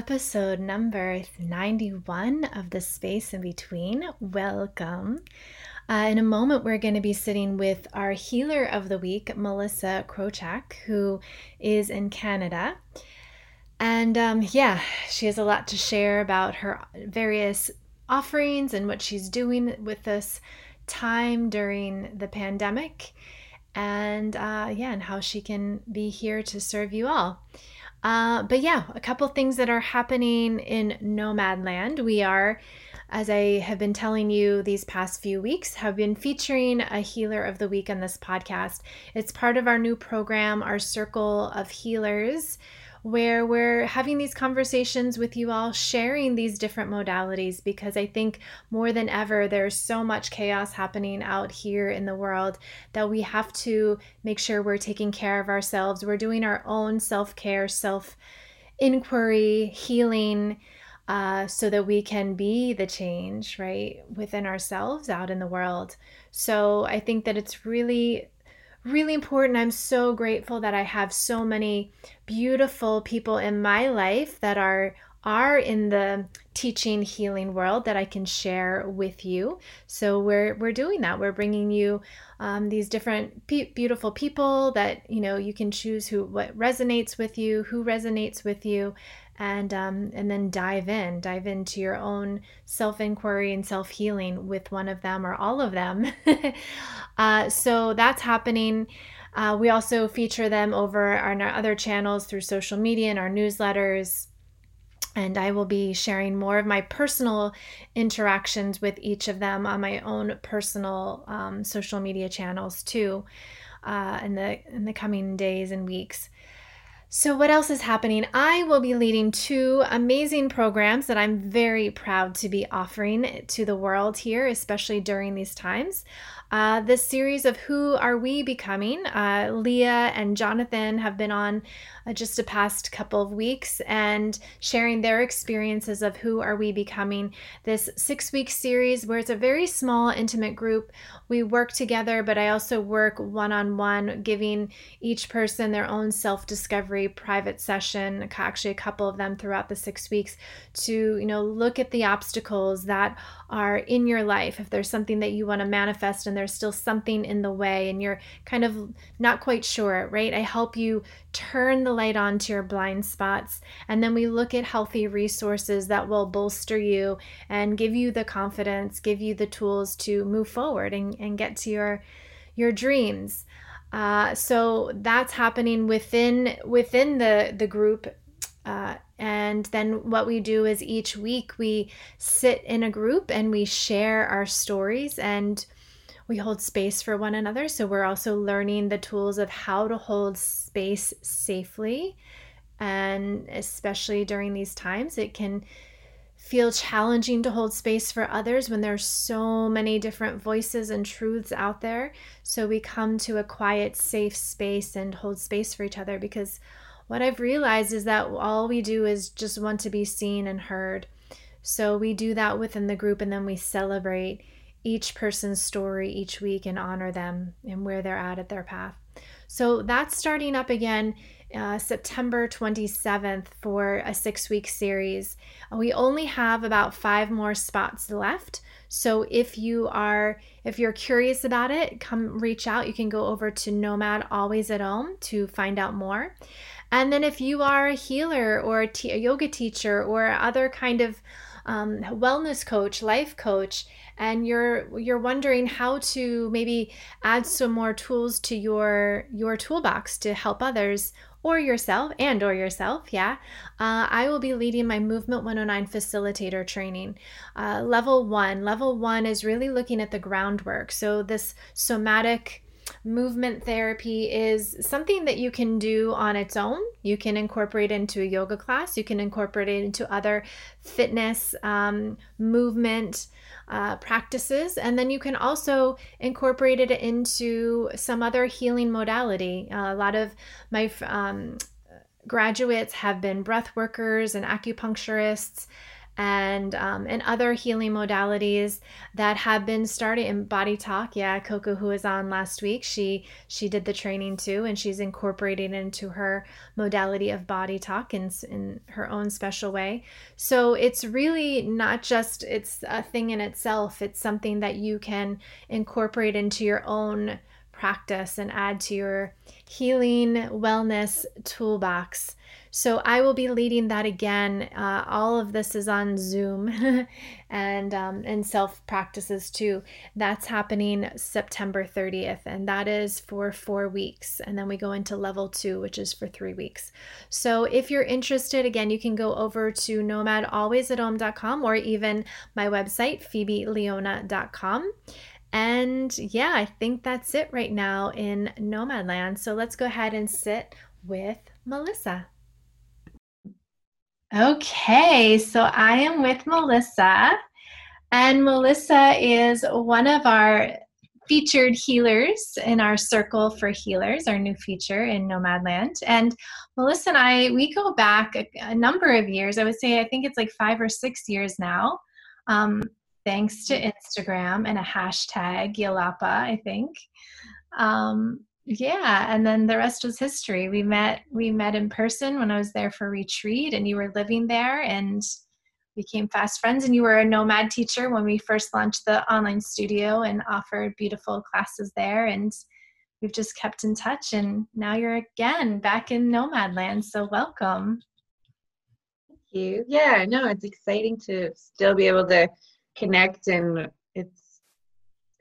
episode number 91 of The Space in Between. Welcome. Uh, in a moment, we're going to be sitting with our healer of the week, Melissa Krochak, who is in Canada. And um, yeah, she has a lot to share about her various offerings and what she's doing with this time during the pandemic. And uh, yeah, and how she can be here to serve you all. Uh, but yeah, a couple things that are happening in Nomadland. We are, as I have been telling you these past few weeks, have been featuring a healer of the week on this podcast. It's part of our new program, our Circle of Healers where we're having these conversations with you all, sharing these different modalities, because I think more than ever, there's so much chaos happening out here in the world that we have to make sure we're taking care of ourselves. We're doing our own self care, self inquiry, healing. Uh, so that we can be the change, right, within ourselves out in the world. So I think that it's really really important. I'm so grateful that I have so many beautiful people in my life that are are in the teaching healing world that I can share with you. So we're we're doing that. We're bringing you um, these different beautiful people that you know you can choose who what resonates with you, who resonates with you, and um, and then dive in dive into your own self-inquiry and self-healing with one of them or all of them. Uh, so that's happening. Uh, we also feature them over on our other channels through social media and our newsletters. And I will be sharing more of my personal interactions with each of them on my own personal um, social media channels too uh, in the in the coming days and weeks. So, what else is happening? I will be leading two amazing programs that I'm very proud to be offering to the world here, especially during these times. Uh, this series of Who Are We Becoming? Uh, Leah and Jonathan have been on uh, just a past couple of weeks and sharing their experiences of Who Are We Becoming? This six week series where it's a very small, intimate group. We work together, but I also work one on one, giving each person their own self discovery private session, actually, a couple of them throughout the six weeks, to you know look at the obstacles that are in your life. If there's something that you want to manifest and there's still something in the way and you're kind of not quite sure, right? I help you turn the light on to your blind spots. And then we look at healthy resources that will bolster you and give you the confidence, give you the tools to move forward and, and get to your your dreams. Uh, so that's happening within within the the group uh, and then what we do is each week we sit in a group and we share our stories and we hold space for one another. So we're also learning the tools of how to hold space safely. And especially during these times, it can feel challenging to hold space for others when there's so many different voices and truths out there. So we come to a quiet, safe space and hold space for each other because what I've realized is that all we do is just want to be seen and heard. So we do that within the group and then we celebrate each person's story each week and honor them and where they're at at their path. So that's starting up again uh, September 27th for a six week series. We only have about five more spots left. So if you are if you're curious about it, come reach out. You can go over to Nomad Always at Home to find out more. And then if you are a healer or a, t- a yoga teacher or other kind of um, wellness coach, life coach, and you're you're wondering how to maybe add some more tools to your your toolbox to help others or yourself and or yourself yeah uh, i will be leading my movement 109 facilitator training. Uh, level one level one is really looking at the groundwork. So this somatic movement therapy is something that you can do on its own. You can incorporate into a yoga class, you can incorporate it into other fitness, um, movement uh, practices, and then you can also incorporate it into some other healing modality. Uh, a lot of my um, graduates have been breath workers and acupuncturists and um, and other healing modalities that have been started in body talk. Yeah coco who was on last week she she did the training too and she's incorporating into her modality of body talk in, in her own special way. So it's really not just it's a thing in itself it's something that you can incorporate into your own practice and add to your healing wellness toolbox so I will be leading that again. Uh, all of this is on Zoom and um, and self practices too. That's happening September 30th, and that is for four weeks. And then we go into level two, which is for three weeks. So if you're interested, again, you can go over to nomadalwaysathome.com or even my website, phoebeleona.com. And yeah, I think that's it right now in Nomadland. So let's go ahead and sit with Melissa. Okay, so I am with Melissa, and Melissa is one of our featured healers in our Circle for Healers, our new feature in Nomadland. And Melissa and I, we go back a, a number of years. I would say, I think it's like five or six years now, um, thanks to Instagram and a hashtag Yelapa, I think. Um, yeah and then the rest was history. We met we met in person when i was there for retreat and you were living there and became fast friends and you were a nomad teacher when we first launched the online studio and offered beautiful classes there and we've just kept in touch and now you're again back in nomad land so welcome. Thank you. Yeah no it's exciting to still be able to connect and it's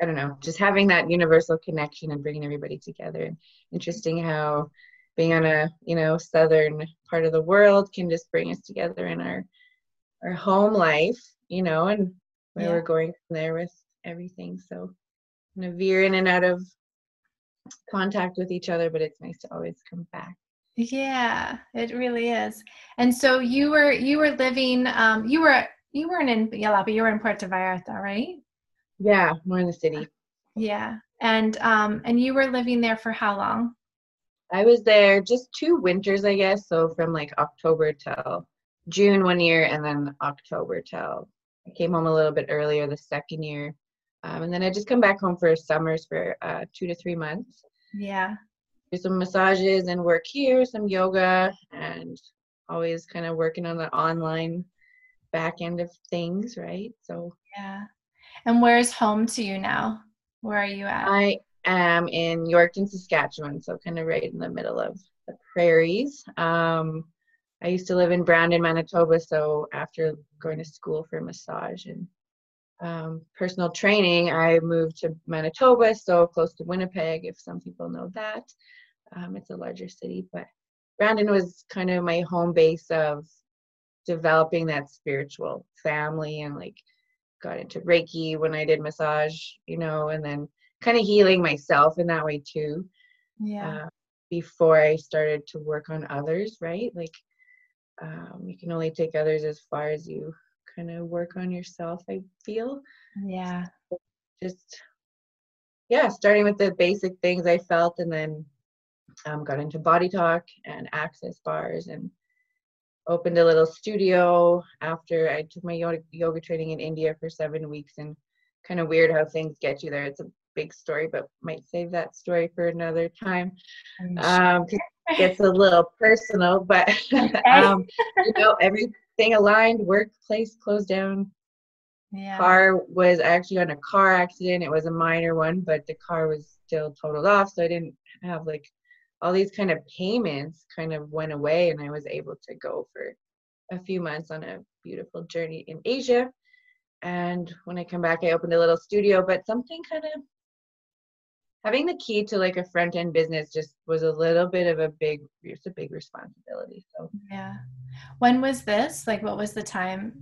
I don't know, just having that universal connection and bringing everybody together. And Interesting how being on a you know southern part of the world can just bring us together in our our home life, you know, and where yeah. we're going from there with everything. So kind of veer in and out of contact with each other, but it's nice to always come back. Yeah, it really is. And so you were you were living um you were you weren't in Yelapa, you were in Puerto Vallarta, right? Yeah, more in the city. Yeah. And um and you were living there for how long? I was there just two winters, I guess. So from like October till June one year and then October till I came home a little bit earlier the second year. Um, and then I just come back home for summers for uh, two to three months. Yeah. Do some massages and work here, some yoga, and always kind of working on the online back end of things, right? So yeah. And where's home to you now? Where are you at? I am in Yorkton, Saskatchewan, so kind of right in the middle of the prairies. Um, I used to live in Brandon, Manitoba, so after going to school for massage and um, personal training, I moved to Manitoba, so close to Winnipeg, if some people know that. Um, it's a larger city, but Brandon was kind of my home base of developing that spiritual family and like got into Reiki when I did massage, you know, and then kind of healing myself in that way too. Yeah. Uh, before I started to work on others, right? Like um, you can only take others as far as you kind of work on yourself, I feel. Yeah. So just, yeah, starting with the basic things I felt and then um, got into body talk and access bars and opened a little studio after I took my yoga, yoga training in India for seven weeks and kind of weird how things get you there. It's a big story, but might save that story for another time. Um, it gets a little personal, but um, you know, everything aligned, workplace closed down. Yeah. Car was actually on a car accident. It was a minor one, but the car was still totaled off, so I didn't have like all these kind of payments kind of went away and I was able to go for a few months on a beautiful journey in Asia. And when I come back, I opened a little studio, but something kind of having the key to like a front end business just was a little bit of a big, it's a big responsibility. So, yeah. When was this? Like, what was the time?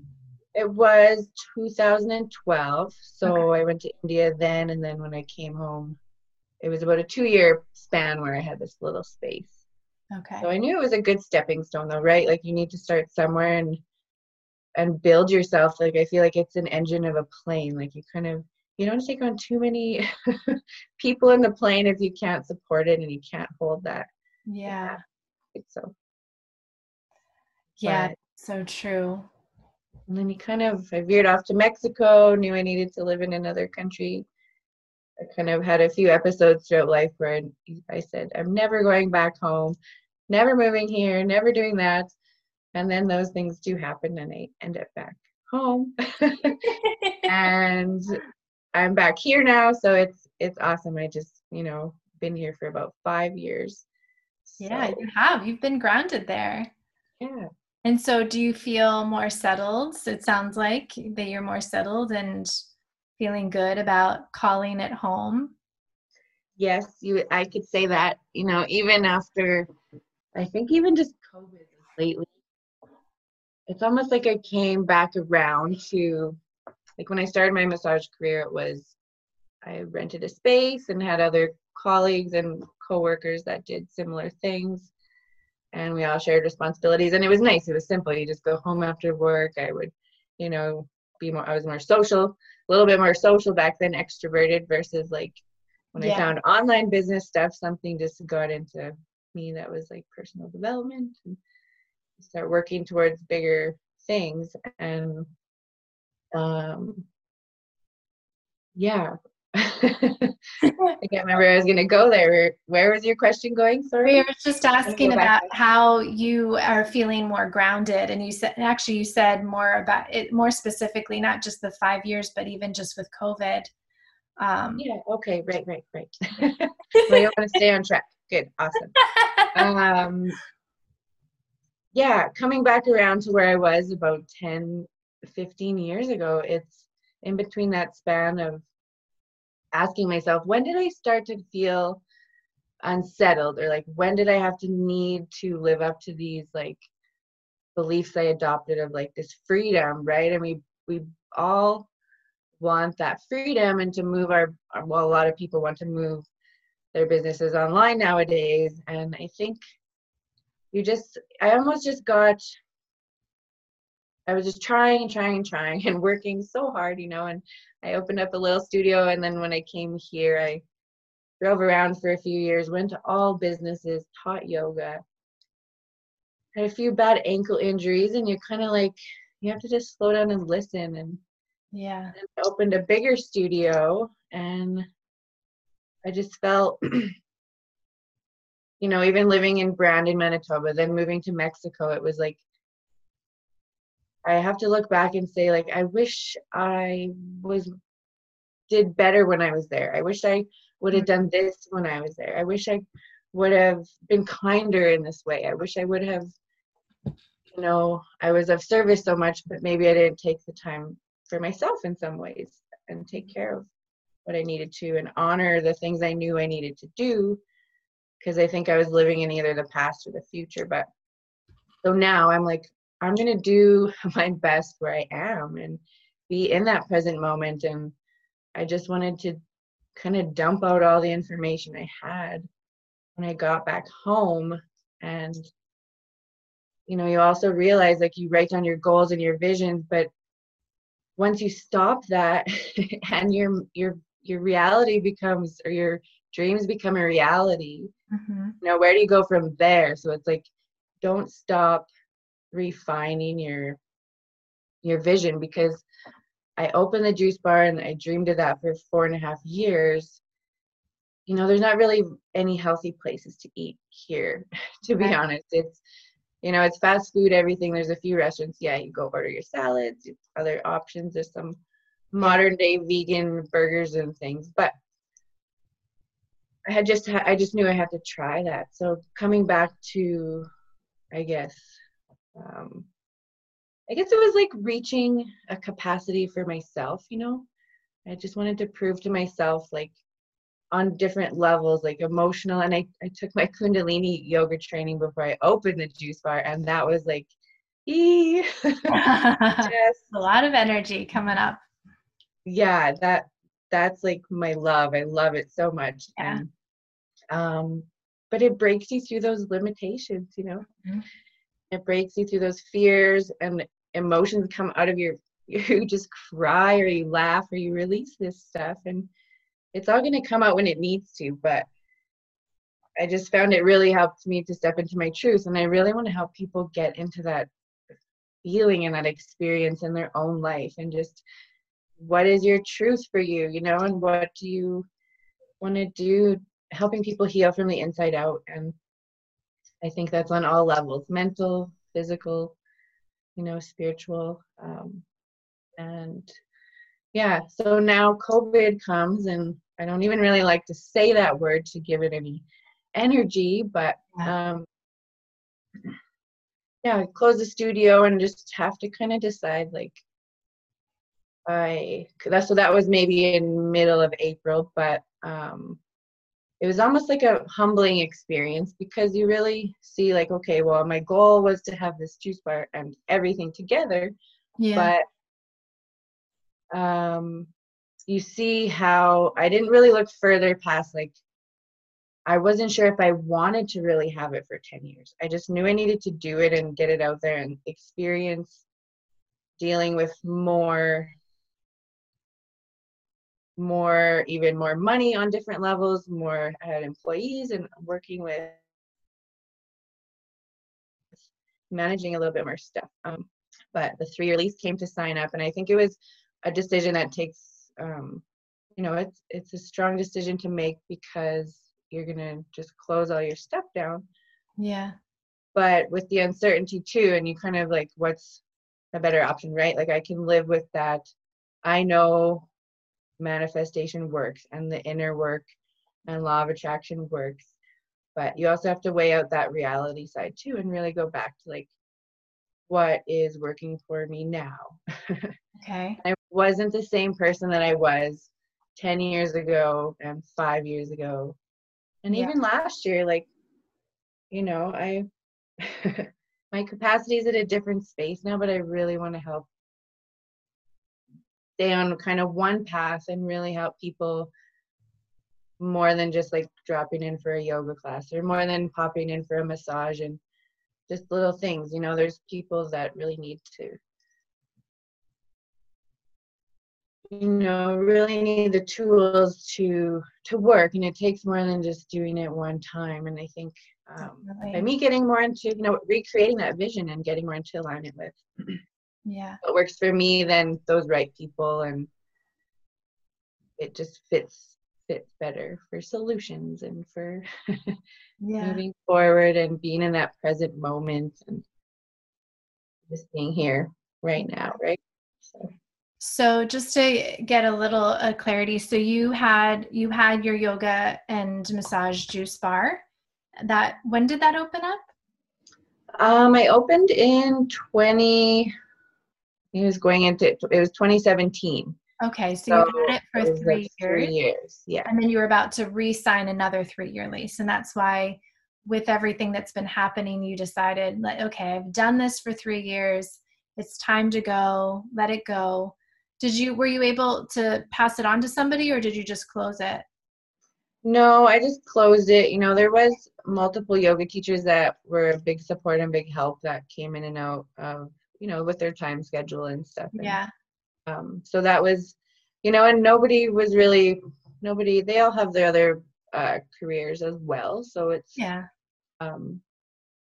It was 2012. So okay. I went to India then. And then when I came home, it was about a two year span where I had this little space. Okay. So I knew it was a good stepping stone though, right? Like you need to start somewhere and and build yourself. Like I feel like it's an engine of a plane. Like you kind of you don't take on too many people in the plane if you can't support it and you can't hold that. Yeah. so. Yeah, but, so true. and then you kind of I veered off to Mexico, knew I needed to live in another country. I kind of had a few episodes throughout life where I said, I'm never going back home, never moving here, never doing that. And then those things do happen and I end up back home. and I'm back here now, so it's it's awesome. I just, you know, been here for about five years. Yeah, you have. You've been grounded there. Yeah. And so do you feel more settled? It sounds like that you're more settled and feeling good about calling it home. Yes, you I could say that, you know, even after I think even just COVID lately. It's almost like I came back around to like when I started my massage career it was I rented a space and had other colleagues and coworkers that did similar things and we all shared responsibilities and it was nice it was simple you just go home after work i would you know be more i was more social a little bit more social back then extroverted versus like when yeah. i found online business stuff something just got into me that was like personal development and start working towards bigger things and um yeah I can't remember I was going to go there. Where, was your question going? Sorry. We were just asking about how you are feeling more grounded, and you said actually you said more about it more specifically, not just the five years, but even just with COVID. Um, yeah. Okay. Right. Right. Right. you want to stay on track. Good. Awesome. Um, yeah, coming back around to where I was about 10, 15 years ago, it's in between that span of asking myself, when did I start to feel unsettled or like when did I have to need to live up to these like beliefs I adopted of like this freedom, right? And we we all want that freedom and to move our well a lot of people want to move their businesses online nowadays and I think you just I almost just got I was just trying and trying and trying and working so hard, you know, and I opened up a little studio and then when I came here I drove around for a few years, went to all businesses, taught yoga. Had a few bad ankle injuries and you're kind of like you have to just slow down and listen and yeah. And opened a bigger studio and I just felt you know, even living in Brandon, Manitoba, then moving to Mexico, it was like I have to look back and say like I wish I was did better when I was there. I wish I would have done mm-hmm. this when I was there. I wish I would have been kinder in this way. I wish I would have you know, I was of service so much, but maybe I didn't take the time for myself in some ways and take care of what I needed to and honor the things I knew I needed to do because I think I was living in either the past or the future. But so now I'm like, I'm going to do my best where I am and be in that present moment. And I just wanted to kind of dump out all the information I had when I got back home. And, you know, you also realize like you write down your goals and your visions, but once you stop that and your your your reality becomes or your dreams become a reality mm-hmm. you know where do you go from there so it's like don't stop refining your your vision because I opened the juice bar and I dreamed of that for four and a half years. You know, there's not really any healthy places to eat here, to be honest. It's you know, it's fast food, everything. There's a few restaurants. Yeah, you go order your salads, other options. There's some modern day vegan burgers and things, but I had just I just knew I had to try that. So coming back to, I guess, um, I guess it was like reaching a capacity for myself, you know. I just wanted to prove to myself, like on different levels, like emotional. And I, I took my Kundalini yoga training before I opened the juice bar, and that was like, ee. just, a lot of energy coming up. Yeah, that that's like my love. I love it so much. Yeah. And um, but it breaks you through those limitations, you know. Mm-hmm it breaks you through those fears and emotions come out of your you just cry or you laugh or you release this stuff. And it's all going to come out when it needs to but i just found it really helped me to step into my truth. And i really want to help people get into that feeling and that experience in their own life and just what is your truth for you you know and what do you want to do helping people heal from the inside out and i think that's on all levels mental physical you know spiritual um, and yeah so now covid comes and i don't even really like to say that word to give it any energy but um yeah close the studio and just have to kind of decide like i that's so that was maybe in middle of april but um it was almost like a humbling experience because you really see like okay well my goal was to have this juice bar and everything together yeah. but um you see how i didn't really look further past like i wasn't sure if i wanted to really have it for 10 years i just knew i needed to do it and get it out there and experience dealing with more more even more money on different levels more had employees and working with managing a little bit more stuff. Um, but the three year lease came to sign up and i think it was a decision that takes um, you know it's it's a strong decision to make because you're gonna just close all your stuff down. Yeah. But with the uncertainty too and you kind of like what's a better option right? Like i can live with that. I know manifestation works and the inner work and law of attraction works. But you also have to weigh out that reality side too and really go back to like what is working for me now? Okay. I wasn't the same person that i was 10 years ago and 5 years ago. And yeah. even last year like you know i my capacity is at a different space now but i really want to help stay on kind of one path and really help people more than just like dropping in for a yoga class or more than popping in for a massage and just little things you know there's people that really need to you know really need the tools to to work and it takes more than just doing it one time and i think um, by me getting more into you know recreating that vision and getting more into alignment with yeah. What works for me then those right people and it just fits fits better for solutions and for yeah. moving forward and being in that present moment and just being here right now right? So. So just to get a little uh, clarity so you had you had your yoga and massage juice bar. That when did that open up? Um i opened in 20 he was going into it was 2017. Okay, so, so you had it for it three like years. Three years, yeah. And then you were about to re-sign another three-year lease, and that's why, with everything that's been happening, you decided, like, okay, I've done this for three years. It's time to go. Let it go. Did you were you able to pass it on to somebody, or did you just close it? No, I just closed it. You know, there was multiple yoga teachers that were a big support and big help that came in and out of you know with their time schedule and stuff and, yeah. um so that was you know and nobody was really nobody they all have their other uh careers as well. So it's yeah. um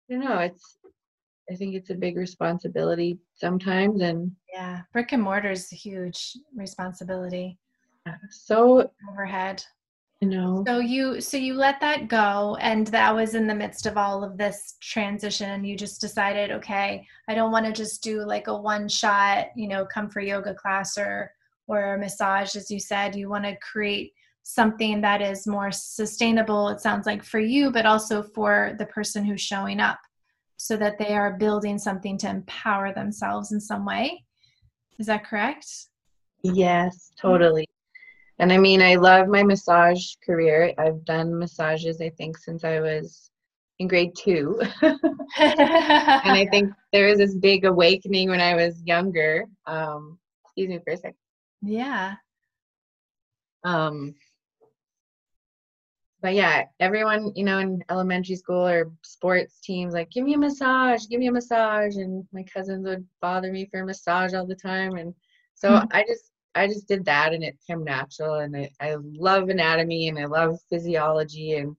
you know it's i think it's a big responsibility sometimes and yeah. Brick and mortar is a huge responsibility. So overhead you know? So you so you let that go and that was in the midst of all of this transition and you just decided okay i don't want to just do like a one shot you know come for yoga class or or a massage as you said. You want to create something that is more sustainable it sounds like for you but also for the person who's showing up so that they are building something to empower themselves in some way. Is that correct? Yes totally and I mean, I love my massage career. I've done massages, I think, since I was in grade two. and I think there was this big awakening when I was younger. Um, excuse me for a second. Yeah. Um, but yeah, everyone, you know, in elementary school or sports teams, like, give me a massage, give me a massage. And my cousins would bother me for a massage all the time. And so mm-hmm. I just I just did that and it came natural and I, I love anatomy and I love physiology and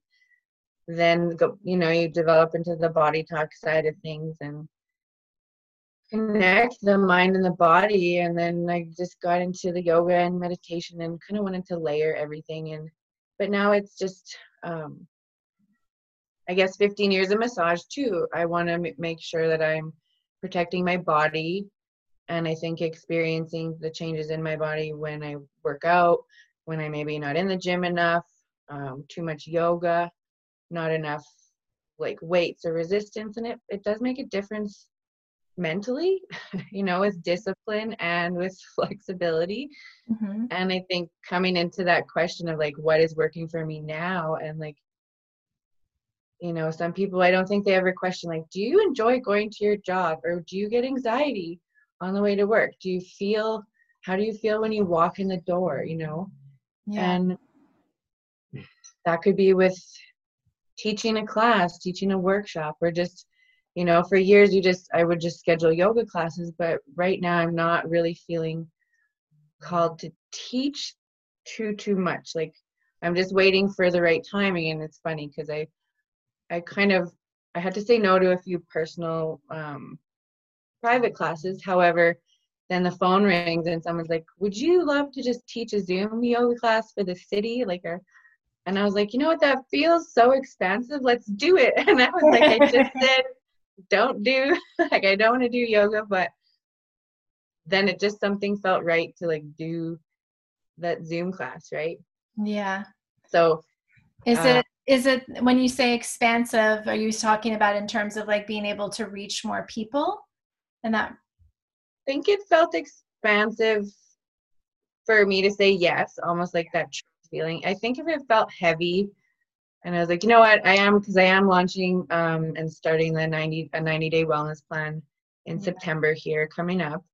then go you know you develop into the body talk side of things and connect the mind and the body and then i just got into the yoga and meditation and kind of wanted to layer everything and but now it's just um i guess 15 years of massage too. I want to m- make sure that i'm protecting my body and i think experiencing the changes in my body when i work out when i maybe not in the gym enough um, too much yoga not enough like weights or resistance and it, it does make a difference mentally you know with discipline and with flexibility mm-hmm. and i think coming into that question of like what is working for me now and like you know some people i don't think they ever question like do you enjoy going to your job or do you get anxiety on the way to work? Do you feel how do you feel when you walk in the door you know? Yeah. and that could be with teaching a class teaching a workshop or just you know for years you just i would just schedule yoga classes but right now i'm not really feeling called to teach too too much. Like i'm just waiting for the right timing and it's funny because i i kind of i had to say no to a few personal um private classes however then the phone rings and someone's like would you love to just teach a zoom yoga class for the city like a and I was like, you know what, that feels so expensive. Let's do it. And I was like, I just said, don't do like I don't want to do yoga, but then it just something felt right to like do that Zoom class, right? Yeah. So is uh, it is it when you say expansive, are you talking about in terms of like being able to reach more people? And that I think it felt expansive for me to say yes, almost like that feeling. I think if it felt heavy and I was like, you know what, I am because I am launching um, and starting the 90 a 90 day wellness plan in yeah. September here coming up.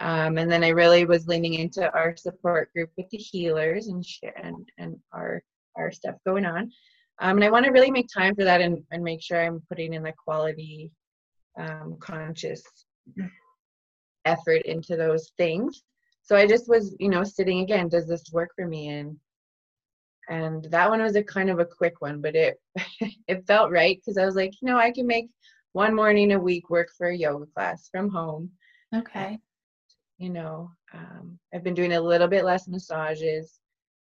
Um, and then I really was leaning into our support group with the healers and and and our our stuff going on. Um, and I want to really make time for that and, and make sure I'm putting in the quality, um, conscious effort into those things. So I just was, you know, sitting again, does this work for me? And and that one was a kind of a quick one but it it felt right because i was like you know i can make one morning a week work for a yoga class from home okay you know um, i've been doing a little bit less massages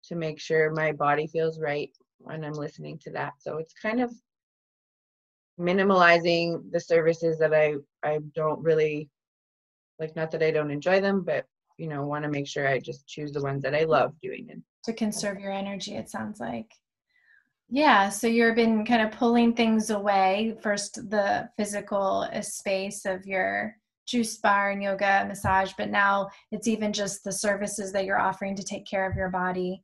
to make sure my body feels right when i'm listening to that so it's kind of minimalizing the services that i i don't really like not that i don't enjoy them but you know want to make sure i just choose the ones that i love doing and to conserve your energy it sounds like. Yeah so you've been kind of pulling things away first the physical uh, space of your juice bar and yoga massage but now it's even just the services that you're offering to take care of your body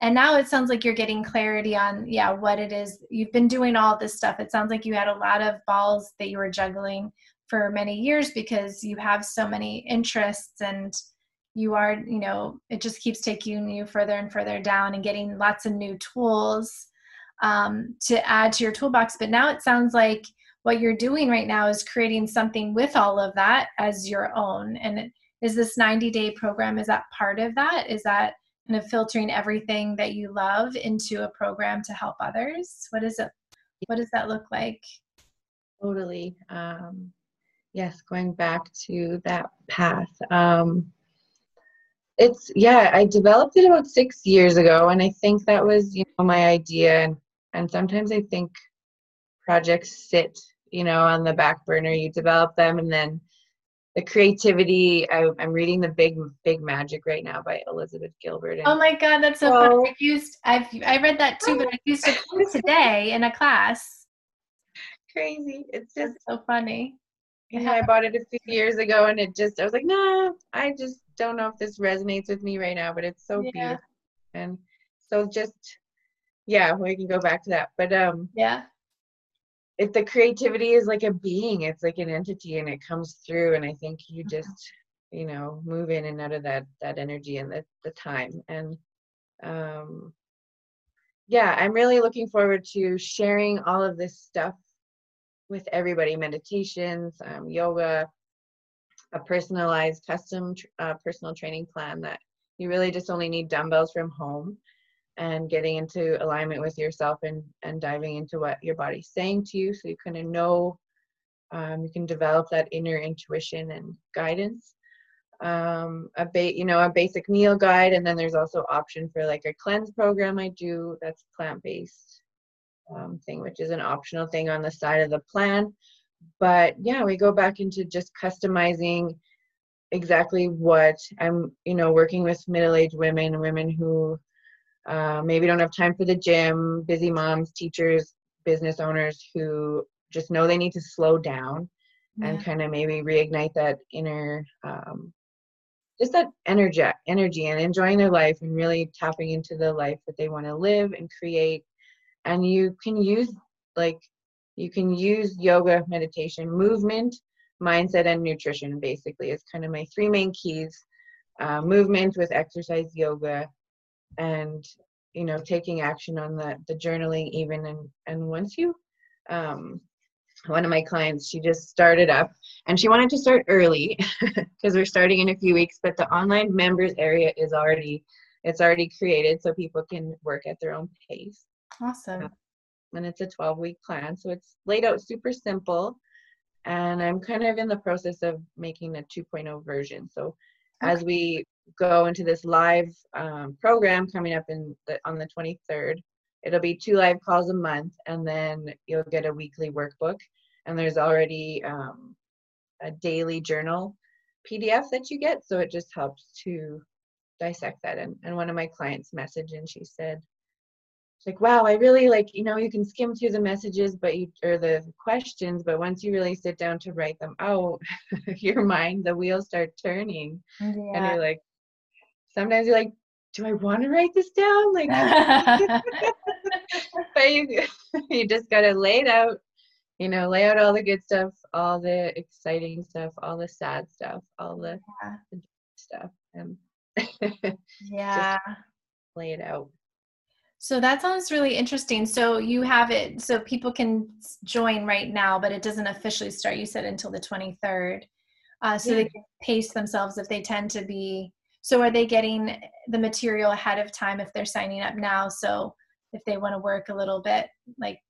and now it sounds like you're getting clarity on yeah what it is. You've been doing all this stuff. It sounds like you had a lot of balls that you were juggling for many years because you have so many interests and you are you know it just keeps taking you further and further down and getting lots of new tools um, to add to your toolbox. But now it sounds like what you're doing right now is creating something with all of that as your own. And is this 90 day program is that part of that? Is that kind of filtering everything that you love into a program to help others? What is it what does that look like? Totally um, yes going back to that path um, it's yeah i developed it about six years ago and i think that was you know my idea and and sometimes i think projects sit you know on the back burner you develop them and then the creativity I, am reading the big big magic right now by elizabeth gilbert oh my god that's so, so i used i've i read that too but i used it today in a class crazy it's just so funny yeah, I bought it a few years ago and it just I was like, nah, I just don't know if this resonates with me right now, but it's so yeah. beautiful. And so just yeah, we can go back to that. But um yeah. If the creativity is like a being, it's like an entity and it comes through and I think you mm-hmm. just, you know, move in and out of that that energy and the, the time. And um yeah, I'm really looking forward to sharing all of this stuff with everybody meditations, um, yoga, a personalized custom uh, personal training plan that you really just only need dumbbells from home and getting into alignment with yourself and, and diving into what your body's saying to you so you kind of know um, you can develop that inner intuition and guidance. Um, a you know a basic meal guide and then there's also option for like a cleanse program i do that's plant-based um, thing which is an optional thing on the side of the plan. But yeah we go back into just customizing exactly what i'm you know working with middle-aged women women who uh, maybe don't have time for the gym busy moms teachers business owners who just know they need to slow down yeah. and kind of maybe reignite that inner um, just that energy energy and enjoying their life and really tapping into the life that they want to live and create and you can use like you can use yoga meditation movement mindset and nutrition basically is kind of my three main keys uh, movement with exercise yoga and you know taking action on the the journaling even and and once you um one of my clients she just started up and she wanted to start early because we're starting in a few weeks but the online members area is already it's already created so people can work at their own pace. Awesome. And it's a 12 week plan so it's laid out super simple and i'm kind of in the process of making a 2.0 version. So okay. as we go into this live um, program coming up in the, on the 23rd it'll be two live calls a month and then you'll get a weekly workbook. And there's already um, a daily journal pdf that you get so it just helps to dissect that. And, and one of my clients messaged and she said it's like wow i really like you know you can skim through the messages but you or the questions but once you really sit down to write them out your mind the wheels start turning. Yeah. and you're like sometimes you're like do I want to write this down? Like, but you, you just got to lay it out, you know, lay out all the good stuff, all the exciting stuff, all the sad stuff, all the, yeah. stuff, and yeah, lay it out. So that sounds really interesting. So you have it, so people can join right now, but it doesn't officially start. You said until the twenty third, uh, so yeah. they can pace themselves if they tend to be so are they getting the material ahead of time if they're signing up now? So if they want to work a little bit like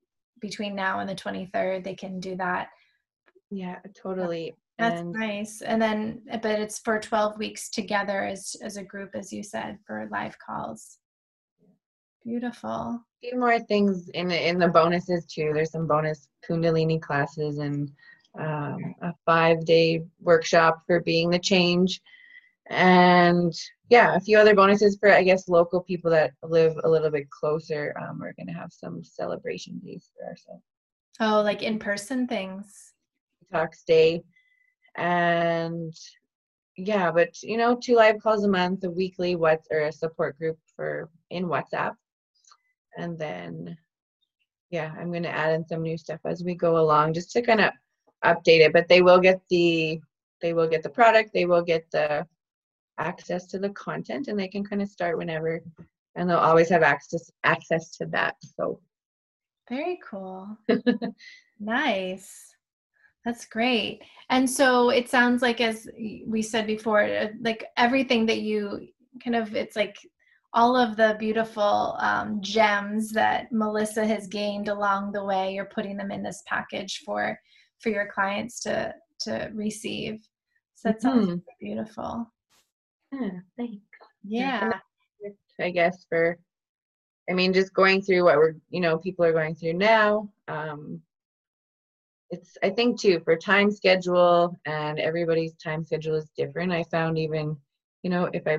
between now and the 23rd, they can do that. Yeah, totally. That's and nice. And then, but it's for 12 weeks together as, as a group, as you said, for live calls. Beautiful. A few more things in the, in the bonuses too. There's some bonus Kundalini classes and um, a five day workshop for being the change and yeah, a few other bonuses for I guess local people that live a little bit closer. Um, we're gonna have some celebration days for ourselves. Oh, like in person things. Talks day, and yeah, but you know, two live calls a month, a weekly what or a support group for in WhatsApp, and then yeah, I'm gonna add in some new stuff as we go along, just to kind of update it. But they will get the they will get the product, they will get the access to the content and they can kind of start whenever and they'll always have access access to that so. Very cool. Nice. That's great. And so it sounds like as we said before uh, like everything that you kind of it's like all of the beautiful um, gems that melissa has gained along the way you're putting them in this package for for your clients to to receive. So that sounds mm-hmm. beautiful yeah, thanks. Yeah. I guess for I mean just going through what we're you know, people are going through now. Um it's I think too for time schedule and everybody's time schedule is different. I found even, you know, if I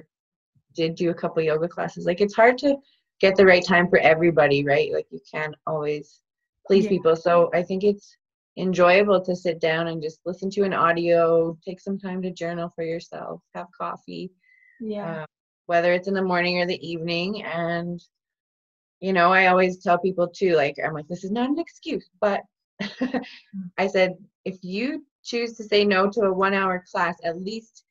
did do a couple yoga classes, like it's hard to get the right time for everybody, right? Like you can't always please yeah. people. So I think it's enjoyable to sit down and just listen to an audio, take some time to journal for yourself, have coffee. Yeah. Uh, whether it's in the morning or the evening. And, you know, I always tell people too, like, I'm like, this is not an excuse, but I said, if you choose to say no to a one hour class, at least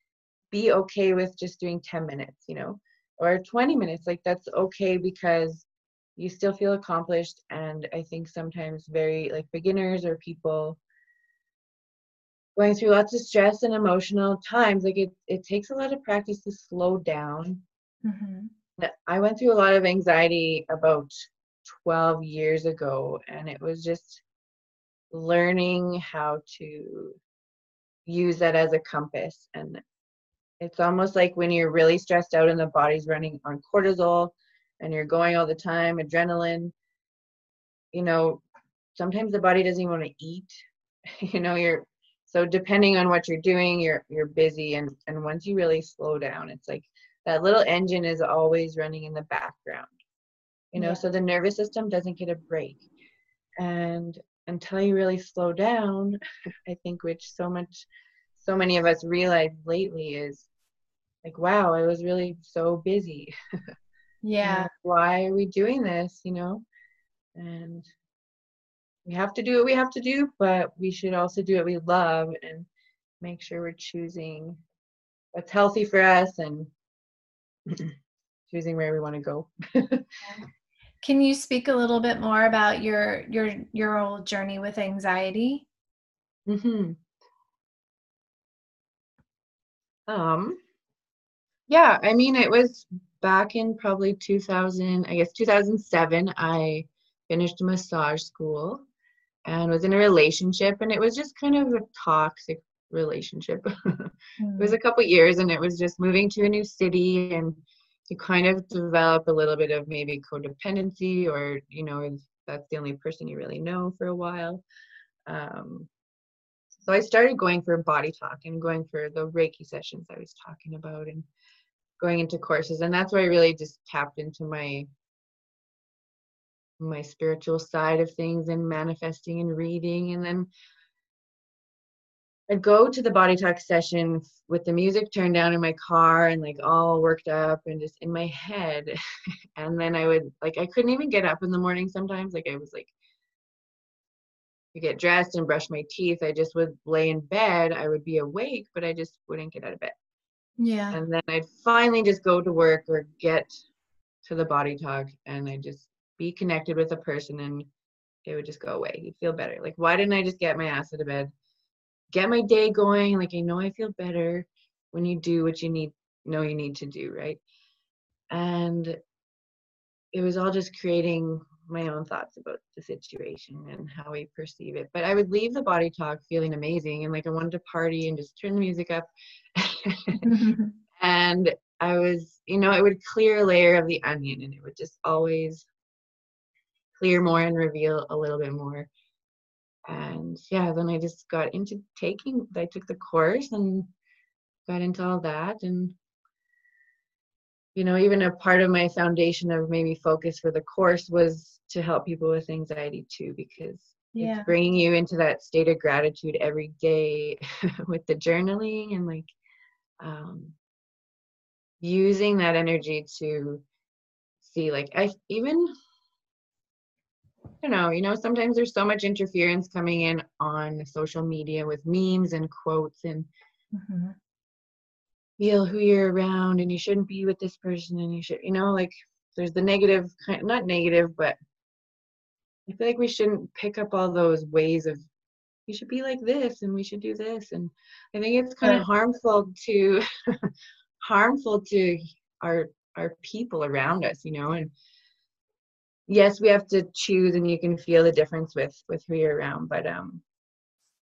be okay with just doing 10 minutes, you know, or 20 minutes. Like, that's okay because you still feel accomplished and i think sometimes very like beginners or people going through lots of stress and emotional times like it, it takes a lot of practice to slow down mm-hmm. i went through a lot of anxiety about 12 years ago and it was just learning how to use that as a compass and it's almost like when you're really stressed out and the body's running on cortisol and you're going all the time adrenaline. You know sometimes the body doesn't even want to eat. You know you're so depending on what you're doing you're you're busy and and once you really slow down it's like that little engine is always running in the background. You know yeah. so the nervous system doesn't get a break. And until you really slow down i think which so much so many of us realize lately is like wow i was really so busy yeah. Why are we doing this you know? And we have to do what we have to do but we should also do what we love and make sure we're choosing what's healthy for us and choosing where we want to go. Can you speak a little bit more about your your your old journey with anxiety? Mm-hmm. um yeah i mean it was back in probably 2000 i guess 2007 i finished massage school and was in a relationship and it was just kind of a toxic relationship mm. it was a mm. couple years and it was just moving to a new city and you kind of develop a little bit of maybe codependency or you know that's the only person you really know for a while um, so i started going for body talk and going for the reiki sessions i was talking about and going into courses and that's where i really just tapped into my my spiritual side of things and manifesting and reading and then I'd go to the body talk session with the music turned down in my car and like all worked up and just in my head. and then I would like I couldn't even get up in the morning sometimes. Like I was like to get dressed and brush my teeth. I just would lay in bed. I would be awake, but I just wouldn't get out of bed. Yeah. And then I'd finally just go to work or get to the body talk and I just be connected with a person and it would just go away. You'd feel better. Like, why didn't I just get my ass out of bed? Get my day going. Like, I know I feel better when you do what you need, know you need to do, right? And it was all just creating my own thoughts about the situation and how we perceive it. But I would leave the body talk feeling amazing and like I wanted to party and just turn the music up. and I was, you know, it would clear a layer of the onion and it would just always clear more and reveal a little bit more and yeah then i just got into taking i took the course and got into all that and you know even a part of my foundation of maybe focus for the course was to help people with anxiety too because yeah. it's bringing you into that state of gratitude every day with the journaling and like um, using that energy to see like i even don't know, you know, sometimes there's so much interference coming in on social media with memes and quotes and mm-hmm. feel who you're around and you shouldn't be with this person and you should, you know, like there's the negative kind not negative, but I feel like we shouldn't pick up all those ways of you should be like this and we should do this. And I think it's kind of harmful to harmful to our our people around us, you know, and yes we have to choose and you can feel the difference with with who you're around but um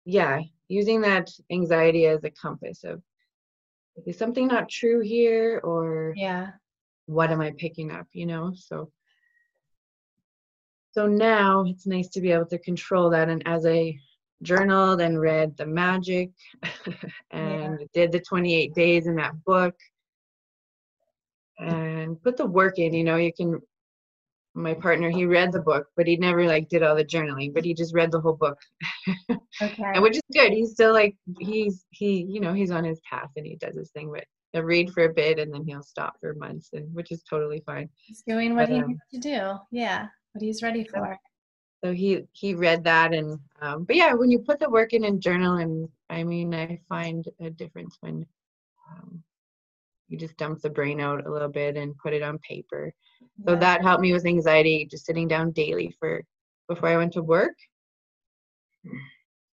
yeah using that anxiety as a compass of is something not true here or yeah. what am i picking up you know? So so now it's nice to be able to control that and as i journaled and read the magic and yeah. did the 28 days in that book. And put the work in you know you can my partner he read the book but he never like did all the journaling but he just read the whole book. Okay. and which is good he's still like he's he you know he's on his path and he does his thing but he'll read for a bit and then he'll stop for months and which is totally fine. He's doing what but, he um, needs to do yeah what he's ready for so he he read that and um but yeah when you put the work in and journal and i mean i find a difference when um, you just dump the brain out a little bit and put it on paper. So yeah. that helped me with anxiety just sitting down daily for before i went to work.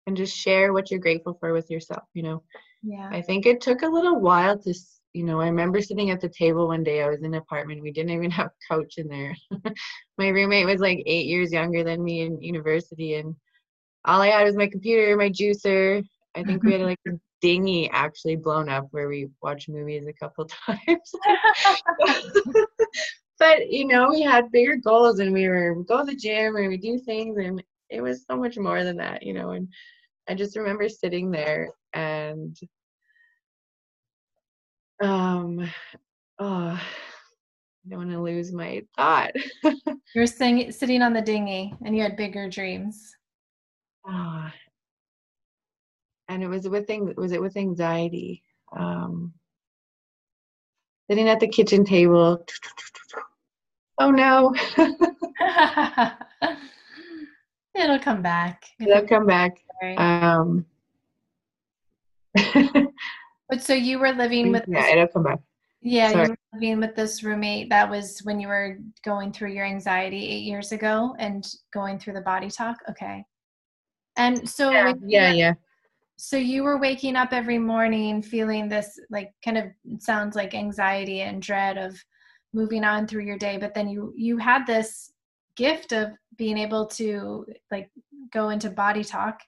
And just share what you're grateful for with yourself you know? Yeah. I think it took a little while to you know i remember sitting at the table one day i was in an apartment we didn't even have a couch in there my roommate was like eight years younger than me in university and all I had was my computer, my juicer. I think we had like a dinghy actually blown up where we watched movies a couple times. but you know, we had bigger goals and we were we go to the gym and we do things and it was so much more than that, you know, and I just remember sitting there and um oh I don't want to lose my thought. you were sitting sitting on the dinghy and you had bigger dreams. Oh, and it was with was it with anxiety. Um, sitting at the kitchen table. Oh no. It'll come back. It'll come back. Um, but so you were living with yeah, it'll come back. Yeah, Sorry. you were living with this roommate. That was when you were going through your anxiety eight years ago and going through the body talk. Okay. And so yeah, yeah, yeah. So you were waking up every morning feeling this like kind of sounds like anxiety and dread of moving on through your day, but then you you had this gift of being able to like go into body talk,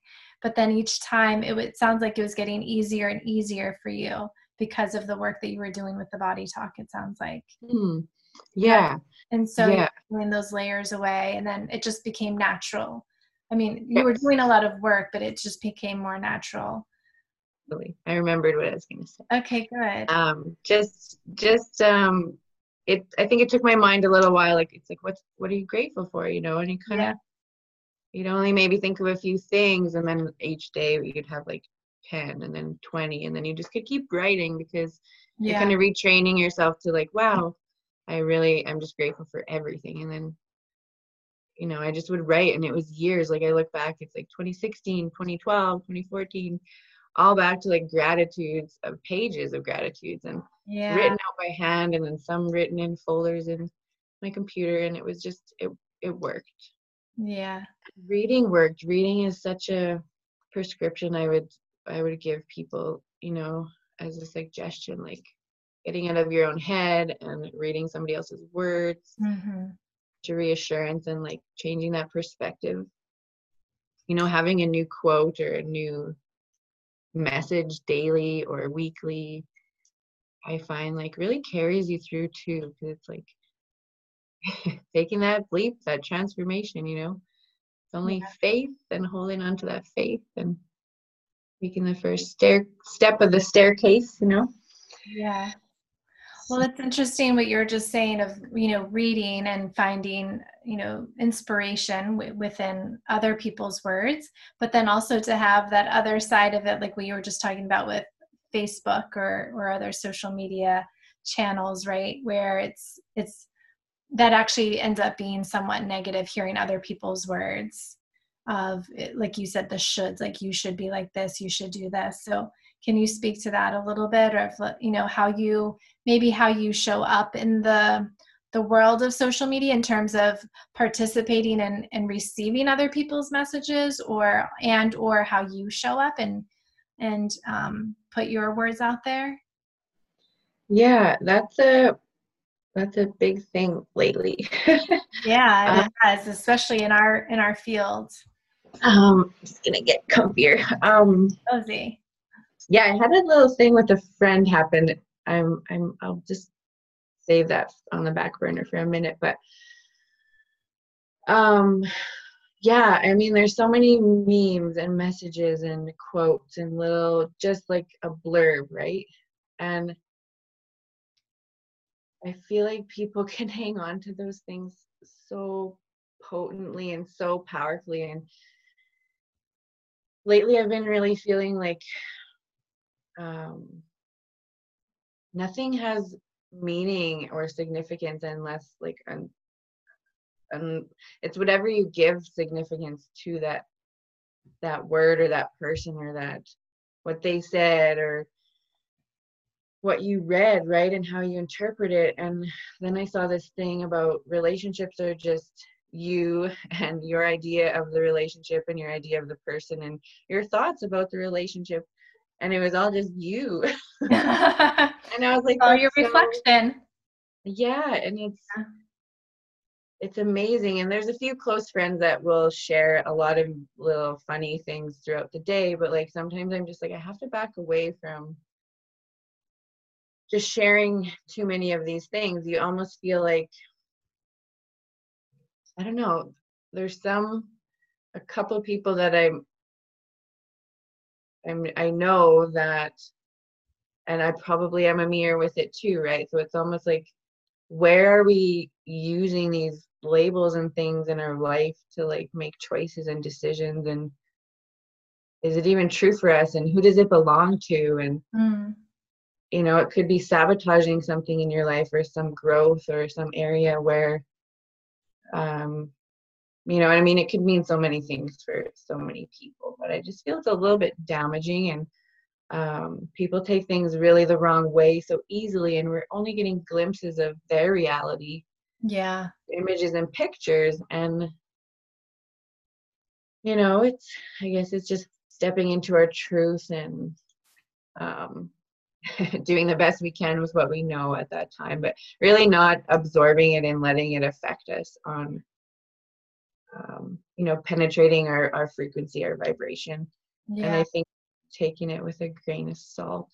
but then each time it, it sounds like it was getting easier and easier for you because of the work that you were doing with the body talk it sounds like. Mm. yeah. And so yeah. doing those layers away and then it just became natural. I mean you were doing a lot of work but it just became more natural. Really i remembered what i was going to say. Okay good. Um just just um it i think it took my mind a little while like it's like what's what are you grateful for you know and you kind of yeah. You'd only maybe think of a few things and then each day you'd have like 10 and then 20 and then you just could keep writing because yeah. you're kind of retraining yourself to like wow i really i'm just grateful for everything and then you know i just would write and it was years like i look back it's like 2016 2012 2014 all back to like gratitudes of pages of gratitudes and yeah. written out by hand and then some written in folders in my computer and it was just it it worked yeah reading worked reading is such a prescription i would I would give people, you know, as a suggestion, like getting out of your own head and reading somebody else's words mm-hmm. to reassurance and like changing that perspective. You know, having a new quote or a new message daily or weekly, I find like really carries you through too, because it's like taking that leap, that transformation, you know. It's only yeah. faith and holding on to that faith and taking the first stair step of the staircase you know yeah well it's interesting what you're just saying of you know reading and finding you know inspiration w- within other people's words but then also to have that other side of it like what you were just talking about with facebook or or other social media channels right where it's it's that actually ends up being somewhat negative hearing other people's words of like you said the shoulds like you should be like this you should do this. So can you speak to that a little bit or if you know how you maybe how you show up in the the world of social media in terms of participating and, and receiving other people's messages or and or how you show up and and um, put your words out there? Yeah that's a that's a big thing lately yeah it uh, has especially in our in our field um, just gonna get comfier. Um, cozy. Yeah, I had a little thing with a friend happen. I'm, I'm, I'll just save that on the back burner for a minute. But, um, yeah, I mean, there's so many memes and messages and quotes and little, just like a blurb, right? And I feel like people can hang on to those things so potently and so powerfully and lately I've been really feeling like um, nothing has meaning or significance unless like and and it's whatever you give significance to that that word or that person or that what they said or what you read right and how you interpret it. And then i saw this thing about relationships are just you and your idea of the relationship and your idea of the person and your thoughts about the relationship. And it was all just you. And i was like oh your so, reflection. Yeah and it's it's amazing. And there's a few close friends that will share a lot of little funny things throughout the day but like sometimes i'm just like i have to back away from just sharing too many of these things you almost feel like i don't know there's some a couple people that i'm i'm i know that and i probably am a mirror with it too right? So it's almost like where are we using these labels and things in our life to like make choices and decisions? And is it even true for us? And who does it belong to? And mm. You know it could be sabotaging something in your life or some growth or some area where um you know i mean it could mean so many things for so many people but i just feel it's a little bit damaging and um, people take things really the wrong way so easily and we're only getting glimpses of their reality. Yeah. Images and pictures and you know it's i guess it's just stepping into our truth and um, doing the best we can with what we know at that time but really not absorbing it and letting it affect us on um, you know penetrating our, our frequency our vibration. Yeah. and i think taking it with a grain of salt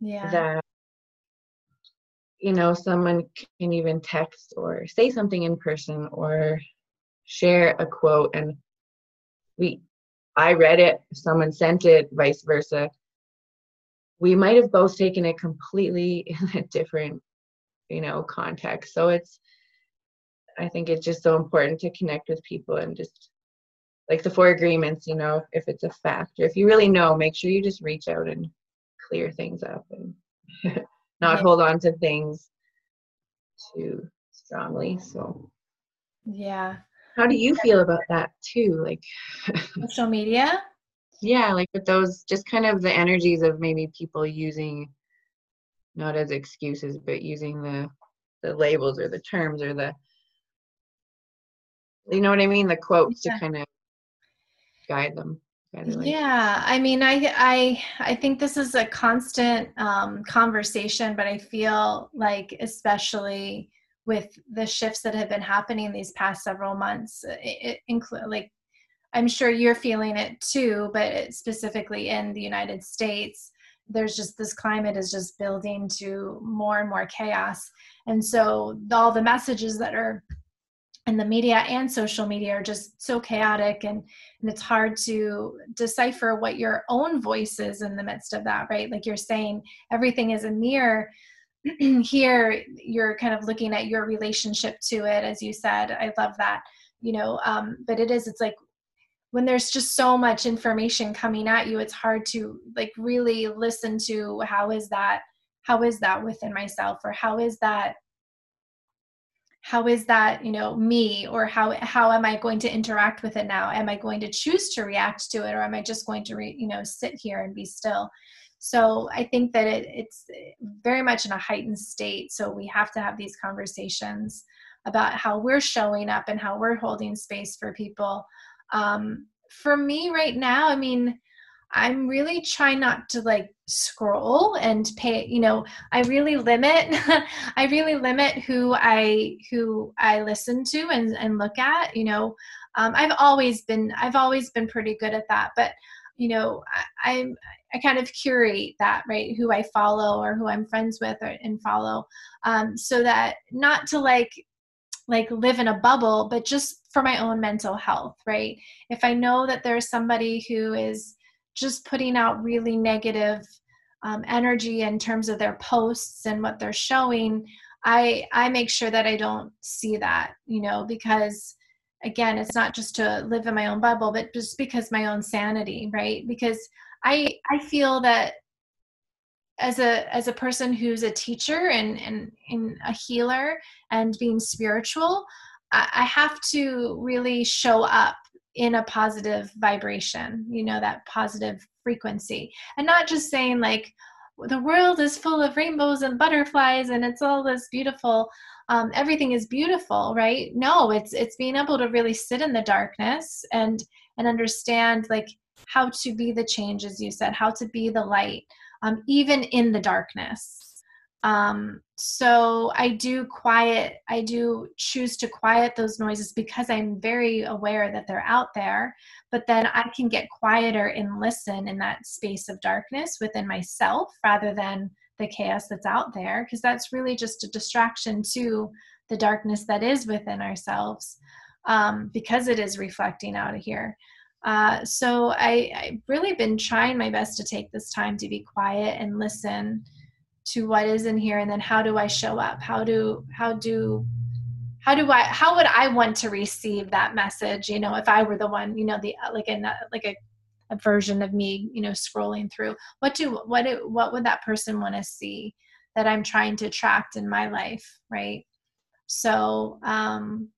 yeah. that you know someone can even text or say something in person or share a quote and we i read it someone sent it vice versa we might have both taken it completely in a different you know context so it's i think it's just so important to connect with people and just like the four agreements you know if it's a fact or if you really know make sure you just reach out and clear things up and not yeah. hold on to things too strongly. So, yeah. How do you feel about that too? Like social media? Yeah, like with those just kind of the energies of maybe people using not as excuses, but using the the labels or the terms or the you know what I mean, the quotes yeah. to kind of guide them yeah i mean i i i think this is a constant um, conversation but i feel like especially with the shifts that have been happening these past several months it, it include like i'm sure you're feeling it too but specifically in the united states there's just this climate is just building to more and more chaos. And so all the messages that are in the media and social media are just so chaotic and, and it's hard to decipher what your own voice is in the midst of that right? Like you're saying everything is a mirror. Here you're kind of looking at your relationship to it as you said. I love that you know um, but it is it's like when there's just so much information coming at you it's hard to like really listen to how is that how is that within myself or how is that how is that you know me or how how am i going to interact with it now? Am i going to choose to react to it or am i just going to re, you know sit here and be still? So i think that it, it's very much in a heightened state so we have to have these conversations about how we're showing up and how we're holding space for people um, for me right now i mean I'm really trying not to like scroll and pay, you know, I really limit I really limit who I who I listen to and, and look at, you know. Um, I've always been I've always been pretty good at that, but you know, I, I'm I kind of curate that, right? Who I follow or who I'm friends with or, and follow, um, so that not to like like live in a bubble, but just for my own mental health, right? If I know that there's somebody who is just putting out really negative um, energy in terms of their posts and what they're showing i i make sure that i don't see that you know because again it's not just to live in my own bubble but just because my own sanity right because i i feel that as a as a person who's a teacher and and, and a healer and being spiritual I, have to really show up in a positive vibration, you know, that positive frequency. And not just saying, like, the world is full of rainbows and butterflies and it's all this beautiful um, everything is beautiful right no it's it's being able to really sit in the darkness and and understand like how to be the change as you said how to be the light um, even in the darkness Um, so I do quiet, I do choose to quiet those noises because I'm very aware that they're out there. But then I can get quieter and listen in that space of darkness within myself rather than the chaos that's out there, because that's really just a distraction to the darkness that is within ourselves um, because it is reflecting out of here. Uh, so I, I've really been trying my best to take this time to be quiet and listen to what is in here and then how do i show up? How do how do how do i how would i want to receive that message? You know if i were the one you know the like a like a, a version of me you know scrolling through what do what it, what would that person want to see that i'm trying to attract in my life right? So um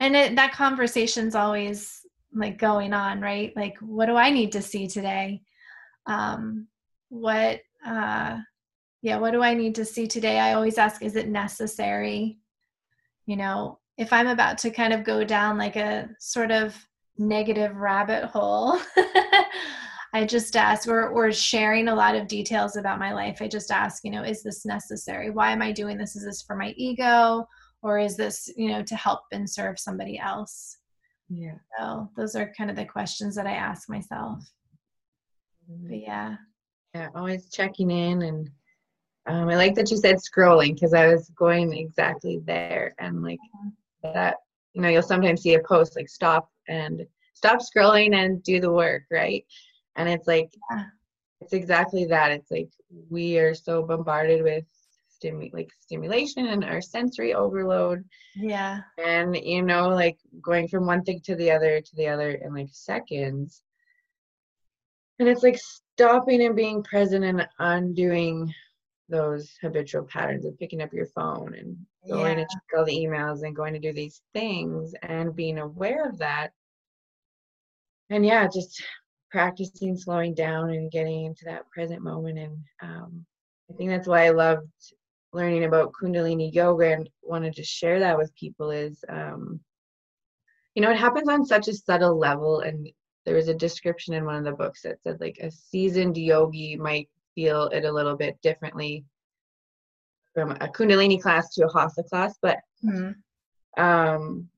and it, that conversation's always like going on right? Like what do i need to see today? Um what uh yeah what do i need to see today? I always ask is it necessary? You know if i'm about to kind of go down like a sort of negative rabbit hole i just ask or, or sharing a lot of details about my life i just ask you know is this necessary? Why am i doing this? Is this for my ego? Or is this you know to help and serve somebody else? Yeah. So those are kind of the questions that i ask myself. Mm-hmm. but yeah. Yeah always checking in and um, I like that you said scrolling because I was going exactly there and like that. You know, you'll sometimes see a post like stop and stop scrolling and do the work, right? And it's like it's exactly that. It's like we are so bombarded with stimu- like stimulation and our sensory overload. Yeah. And you know, like going from one thing to the other to the other in like seconds. And it's like stopping and being present and undoing those habitual patterns of picking up your phone and going yeah. to check all the emails and going to do these things and being aware of that. And yeah, just practicing slowing down and getting into that present moment. And um, I think that's why I loved learning about Kundalini yoga and wanted to share that with people is, um, you know, it happens on such a subtle level. And there was a description in one of the books that said like a seasoned yogi might feel it a little bit differently from a kundalini class to a hatha class but mm-hmm. um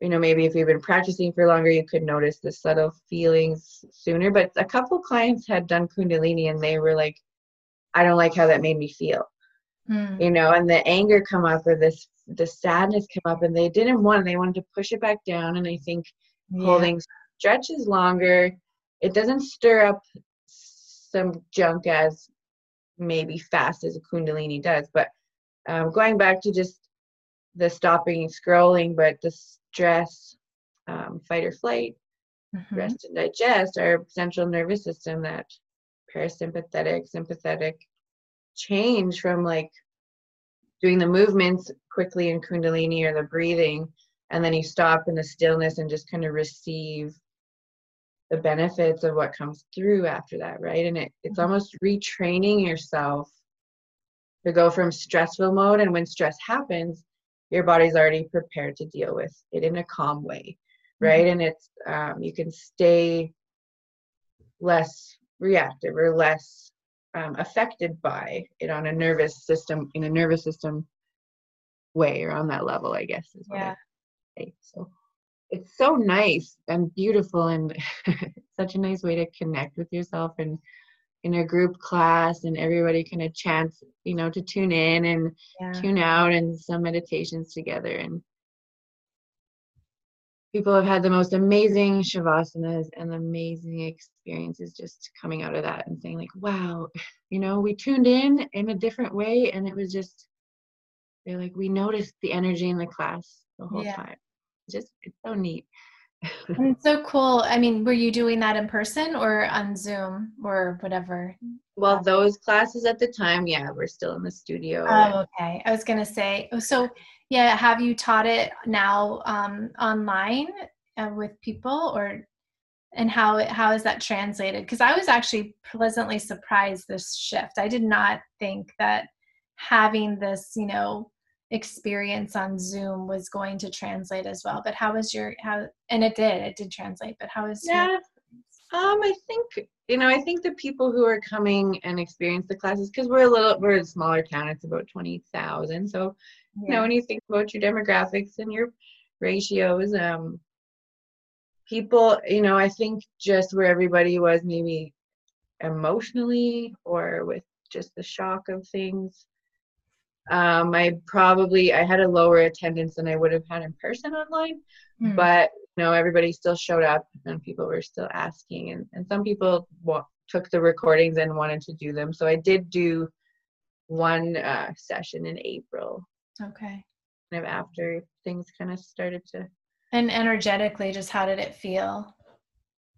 you know maybe if you've been practicing for longer you could notice the subtle feelings sooner but a couple clients had done kundalini and they were like i don't like how that made me feel mm. you know and the anger come up or this the sadness come up and they didn't want they wanted to push it back down and i think yeah. holding stretches longer it doesn't stir up some junk as maybe fast as a kundalini does but um, going back to just the stopping and scrolling but the stress um, fight or flight mm-hmm. rest and digest our central nervous system that parasympathetic sympathetic change from like doing the movements quickly in kundalini or the breathing and then you stop in the stillness and just kind of receive the benefits of what comes through after that right and it, it's mm-hmm. almost retraining yourself to go from stressful mode and when stress happens your body's already prepared to deal with it in a calm way right mm-hmm. and it's um, you can stay less reactive or less um, affected by it on a nervous system in a nervous system way or on that level i guess is what yeah. I say. so it's so nice and beautiful and such a nice way to connect with yourself and in a group class and everybody kind of chance you know to tune in and yeah. tune out and some meditations together and people have had the most amazing shavasanas and amazing experiences just coming out of that and saying like wow you know we tuned in in a different way and it was just they're like we noticed the energy in the class the whole yeah. time just it's so neat. It's so cool. I mean were you doing that in person or on zoom or whatever? Well those classes at the time yeah we're still in the studio oh okay. I was gonna say oh, so yeah have you taught it now um, online uh, with people or and how it, how is that translated? Because i was actually pleasantly surprised this shift. I did not think that having this you know experience on Zoom was going to translate as well. But how was your how and it did, it did translate, but how was Yeah. Your- um I think you know, I think the people who are coming and experience the classes, because we're a little, we're a smaller town, it's about 20,000. So, yeah. you know, when you think about your demographics and your ratios, um, people, you know, I think just where everybody was maybe emotionally or with just the shock of things. Um, I probably I had a lower attendance than I would have had in person online, mm. but you know everybody still showed up and people were still asking, and and some people took the recordings and wanted to do them. So I did do one uh, session in April. Okay. Kind of after things kind of started to. And energetically, just how did it feel?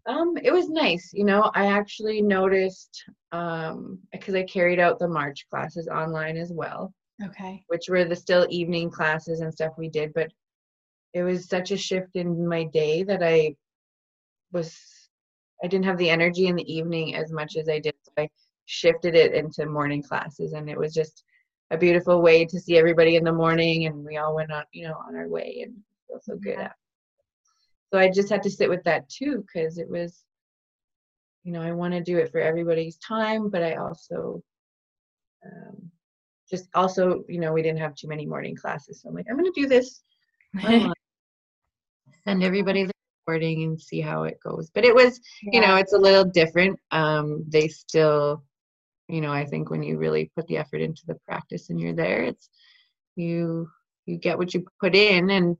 Um, it was nice. You know, I actually noticed um because I carried out the March classes online as well. Okay. Which were the still evening classes and stuff we did, but it was such a shift in my day that I was I didn't have the energy in the evening as much as I did. So I shifted it into morning classes and it was just a beautiful way to see everybody in the morning and we all went on, you know, on our way and feel so good yeah so I just had to sit with that too because it was, you know, I want to do it for everybody's time, but I also um, just also, you know, we didn't have too many morning classes, so I'm like, I'm going to do this. Send everybody the recording and see how it goes. But it was, yeah. you know, it's a little different. Um, they still, you know, I think when you really put the effort into the practice and you're there, it's you you get what you put in and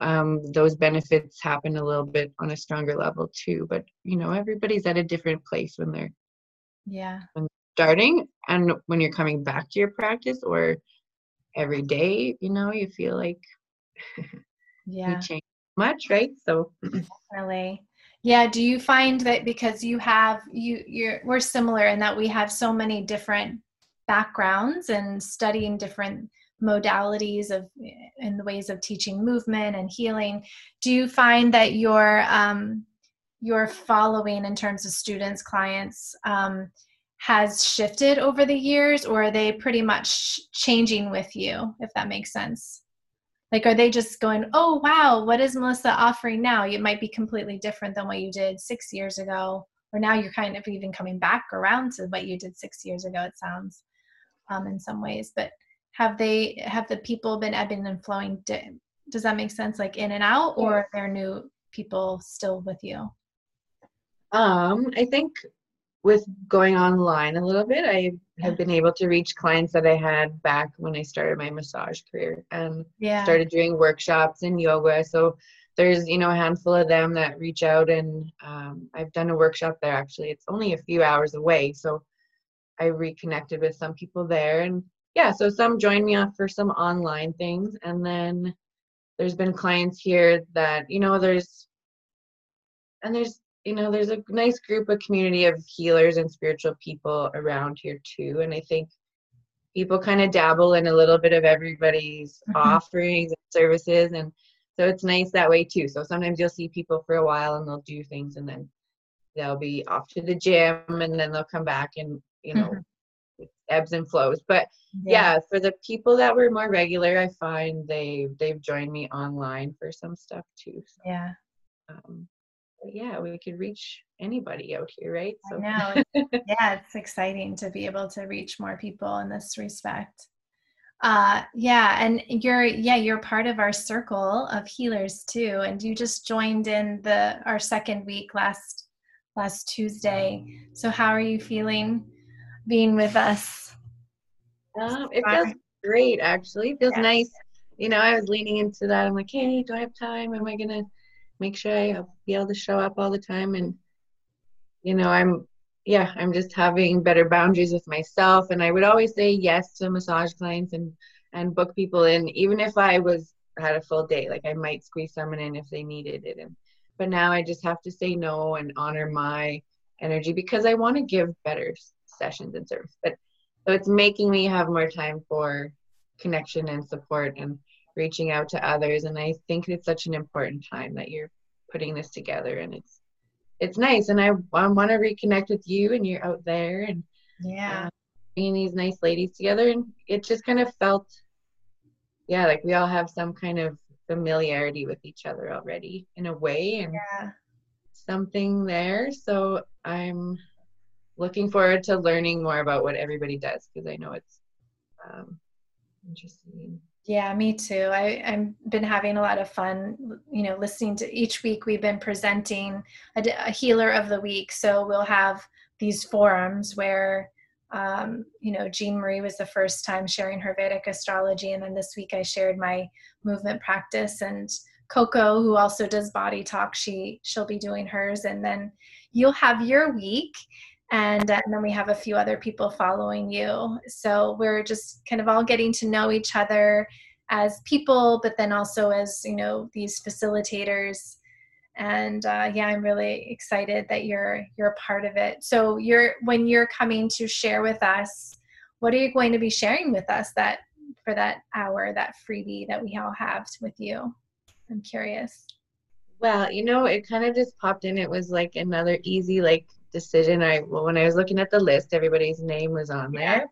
um, those benefits happen a little bit on a stronger level too. But you know, everybody's at a different place when they're yeah starting and when you're coming back to your practice or every day. You know, you feel like yeah you change much, right? So definitely. Yeah, do you find that because you have you you're we're similar in that we have so many different backgrounds and studying different modalities of in the ways of teaching movement and healing do you find that your um, your following in terms of students clients um, has shifted over the years or are they pretty much changing with you if that makes sense? Like are they just going oh wow what is melissa offering now? It might be completely different than what you did six years ago or now you're kind of even coming back around to what you did six years ago it sounds um, in some ways. But have they have the people been ebbing and flowing? Does that make sense? Like in and out or are there new people still with you? Um i think with going online a little bit i have been able to reach clients that i had back when i started my massage career and yeah. started doing workshops and yoga. So there's you know a handful of them that reach out and um, i've done a workshop there actually. It's only a few hours away so i reconnected with some people there and yeah, so some joined me off for some online things, and then there's been clients here that you know there's and there's you know there's a nice group of community of healers and spiritual people around here too, and I think people kind of dabble in a little bit of everybody's mm-hmm. offerings and services and so it's nice that way too so sometimes you'll see people for a while and they'll do things and then they'll be off to the gym and then they'll come back and you know mm-hmm ebbs and flows but yeah. yeah. for the people that were more regular i find they they've joined me online for some stuff too so, yeah um yeah we could reach anybody out here right so yeah it's exciting to be able to reach more people in this respect uh yeah and you're yeah you're part of our circle of healers too and you just joined in the our second week last last tuesday so how are you feeling being with us. Um, it feels great, actually. It feels yeah. nice. You know, I was leaning into that. I'm like, hey, do I have time? Am I going to make sure I be able to show up all the time? And, you know, I'm, yeah, I'm just having better boundaries with myself. And I would always say yes to massage clients and, and book people in, even if I was had a full day. Like I might squeeze someone in if they needed it. And, but now I just have to say no and honor my energy because I want to give better sessions and service. But so it's making me have more time for connection and support and reaching out to others. And I think it's such an important time that you're putting this together and it's it's nice and I, I want to reconnect with you and you're out there and yeah uh, bringing these nice ladies together and it just kind of felt yeah like we all have some kind of familiarity with each other already in a way and yeah. something there so i'm looking forward to learning more about what everybody does because I know it's um, interesting. Yeah, me too. I, I've been having a lot of fun, you know, listening to each week we've been presenting a, a healer of the week. So we'll have these forums where, um, you know, Jean Marie was the first time sharing her Vedic astrology. And then this week I shared my movement practice and Coco, who also does body talk, she she'll be doing hers. And then you'll have your week and, uh, and then we have a few other people following you. So we're just kind of all getting to know each other as people but then also as you know these facilitators. And uh, yeah i'm really excited that you're you're a part of it. So you're when you're coming to share with us what are you going to be sharing with us that for that hour that freebie that we all have with you? I'm curious. Well you know it kind of just popped in. It was like another easy like decision. I well, when I was looking at the list, everybody's name was on there,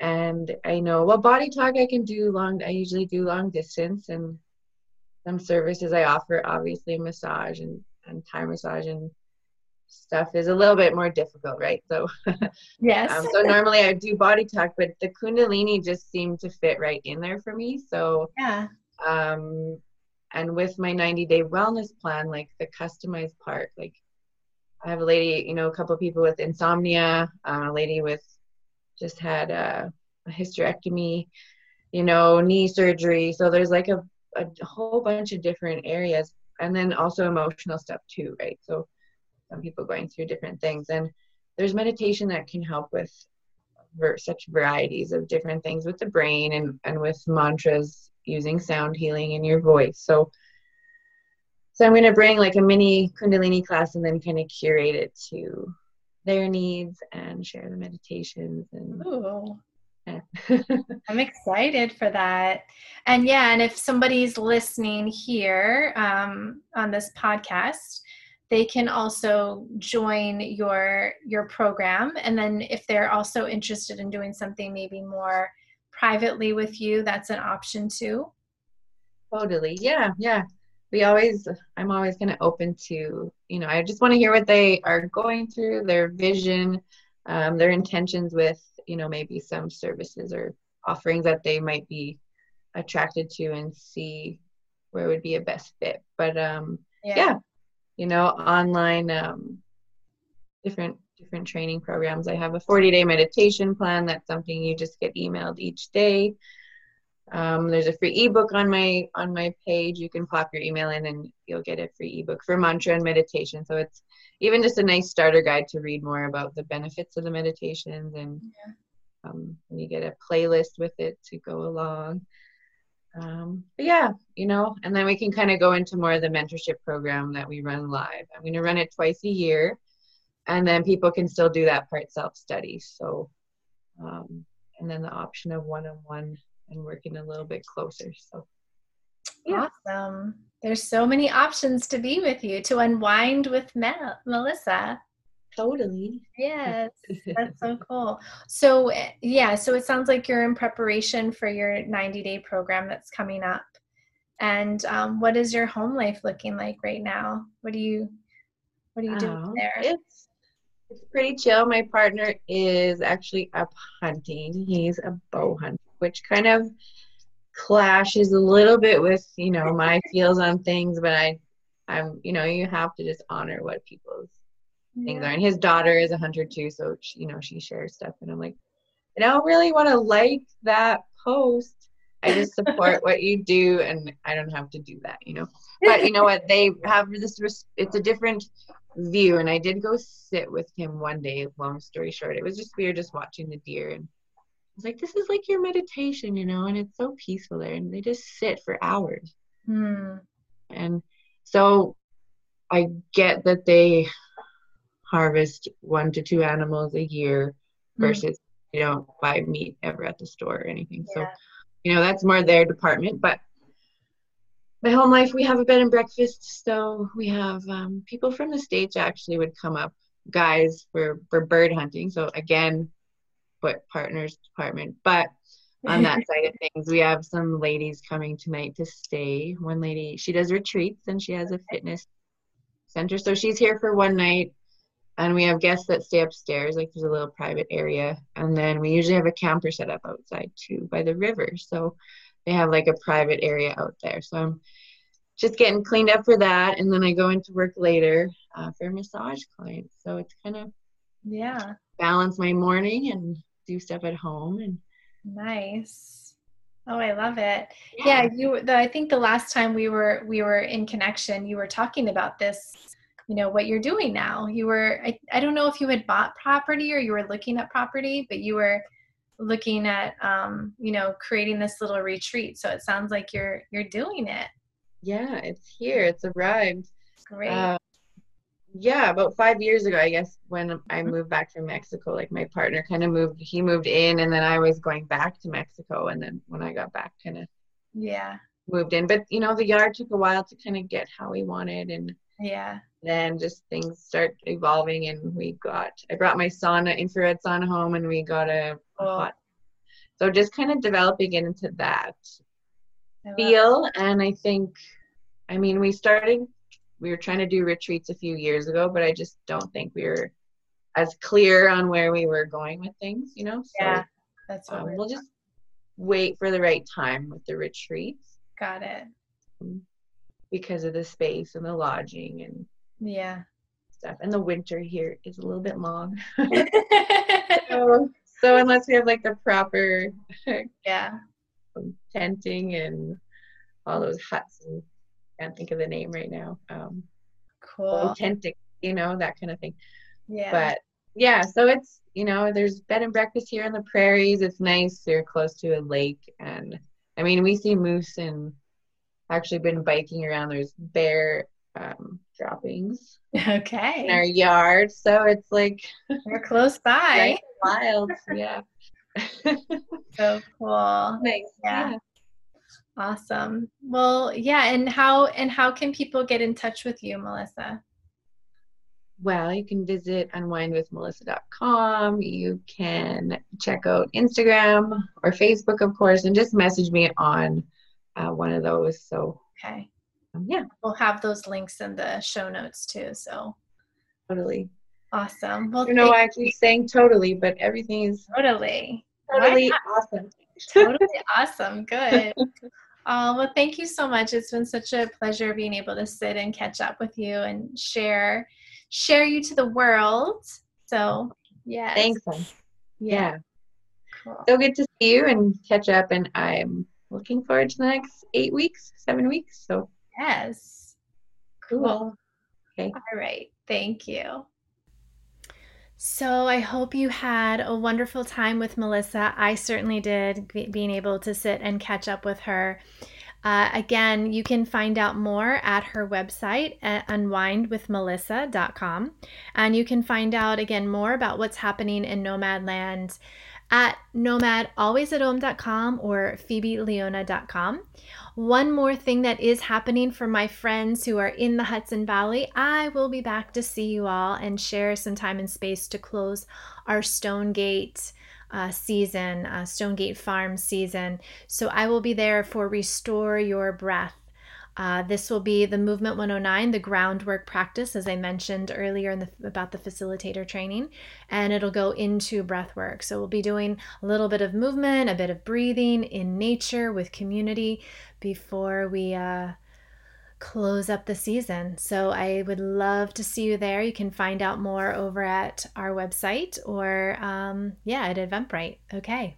and I know well, body talk I can do long. I usually do long distance, and some services I offer, obviously massage and and Thai massage and stuff is a little bit more difficult, right? So yes. um, so normally I do body talk, but the Kundalini just seemed to fit right in there for me. So yeah. Um, and with my 90 day wellness plan, like the customized part, like I have a lady, you know, a couple of people with insomnia, uh, a lady with just had a, a, hysterectomy, you know, knee surgery. So there's like a, a whole bunch of different areas, and then also emotional stuff too, right? So some people going through different things, and there's meditation that can help with ver- such varieties of different things with the brain and and with mantras using sound healing in your voice. So so i'm going to bring like a mini kundalini class and then kind of curate it to their needs and share the meditations and Ooh. Yeah. I'm excited for that. And yeah, and if somebody's listening here um, on this podcast, they can also join your your program. And then if they're also interested in doing something maybe more privately with you, that's an option too. Totally. Yeah. Yeah we always i'm always kind of open to you know i just want to hear what they are going through their vision um, their intentions with you know maybe some services or offerings that they might be attracted to and see where would be a best fit. But um yeah, yeah you know online um different different training programs. I have a 40 day meditation plan. That's something you just get emailed each day um, there's a free ebook on my on my page. You can pop your email in and you'll get a free ebook for mantra and meditation. So it's even just a nice starter guide to read more about the benefits of the meditations and yeah. um, and you get a playlist with it to go along. Um, but yeah, you know, and then we can kind of go into more of the mentorship program that we run live. I'm going to run it twice a year, and then people can still do that part self study. So, um, and then the option of one on one and working a little bit closer. So, yeah. Awesome. There's so many options to be with you, to unwind with Mel- Melissa. Totally. Yes, that's so cool. So, eh, yeah, so it sounds like you're in preparation for your 90 day program that's coming up. And um, what is your home life looking like right now? What do you, what are you doing oh, there? It's it's pretty chill. My partner is actually up hunting. He's a bow hunter which kind of clashes a little bit with you know my feels on things but i i'm you know you have to just honor what people's yeah. things are. And his daughter is a hunter too so she, you know she shares stuff and i'm like i don't really want to like that post. I just support what you do and i don't have to do that you know? But you know what? They have this it's a different view and i did go sit with him one day long story short. It was just we were just watching the deer and was like, this is like your meditation, you know, and it's so peaceful there. And they just sit for hours. Hmm. And so I get that they harvest one to two animals a year hmm. versus you don't buy meat ever at the store or anything. Yeah. So, you know, that's more their department. But my home life, we have a bed and breakfast. So we have um, people from the States actually would come up, guys for, for bird hunting. So again, partners department. But on that side of things, we have some ladies coming tonight to stay. One lady, she does retreats and she has a fitness center. So she's here for one night. and we have guests that stay upstairs like there's a little private area and then we usually have a camper set up outside too by the river so they have like a private area out there so i'm just getting cleaned up for that and then i go into work later uh, for massage clients so it's kind of yeah. Balance my morning and do stuff at home and nice. Oh i love it. Yeah, yeah you the, i think the last time we were we were in connection you were talking about this you know what you're doing now. You were I, I don't know if you had bought property or you were looking at property but you were looking at um, you know creating this little retreat. So it sounds like you're you're doing it. Yeah it's here. It's arrived. Great. Uh, yeah about five years ago i guess when i mm-hmm. moved back from mexico like my partner kind of moved he moved in and then i was going back to mexico and then when i got back kind of yeah. moved in. But you know the yard took a while to kind of get how we wanted and yeah. then just things start evolving and we got i brought my sauna infrared sauna home and we got a, a hot so just kind of developing into that feel and i think i mean we started we were trying to do retreats a few years ago but i just don't think we were as clear on where we were going with things you know? So yeah that's what um, we'll just wait for the right time with the retreats. Got it. Um, because of the space and the lodging and yeah. stuff. And the winter here is a little bit long. So, so unless we have like the proper yeah. tenting and all those huts and can't think of the name right now um cool. tenting you know that kind of thing. Yeah. But yeah so it's you know there's bed and breakfast here in the prairies. It's nice. They're close to a lake. And i mean we see moose and actually been biking around. There's bear um, droppings okay. in our yard. So it's like we're close by. Wild. Yeah. So cool. Nice yeah. yeah awesome well yeah and how and how can people get in touch with you melissa well, you can visit unwindwithmelissa.com. You can check out Instagram or Facebook, of course, and just message me on uh, one of those. So, okay. Um, yeah. We'll have those links in the show notes too. So, totally. Awesome. Well, you know, I keep saying totally, but everything is totally, totally awesome. Totally awesome. Good. Uh, well, thank you so much. It's been such a pleasure being able to sit and catch up with you and share share you to the world. So, yeah. Thanks. Yeah. yeah. Cool. So good to see you and catch up. And I'm looking forward to the next eight weeks, seven weeks. So, yes. Cool. Okay. All right. Thank you. So, I hope you had a wonderful time with Melissa. I certainly did, being able to sit and catch up with her. Uh, again, you can find out more at her website at unwindwithmelissa.com. And you can find out again more about what's happening in Nomadland at nomadalwaysathome.com or phoebeleona.com. One more thing that is happening for my friends who are in the Hudson Valley, I will be back to see you all and share some time and space to close our Stonegate uh, season, uh, Stonegate Farm season. So I will be there for Restore Your Breath. Uh, this will be the Movement 109, the groundwork practice, as I mentioned earlier in the, about the facilitator training, and it'll go into breath work. So we'll be doing a little bit of movement, a bit of breathing in nature with community before we uh, close up the season. So I would love to see you there. You can find out more over at our website or, um, yeah, at Eventbrite. Okay.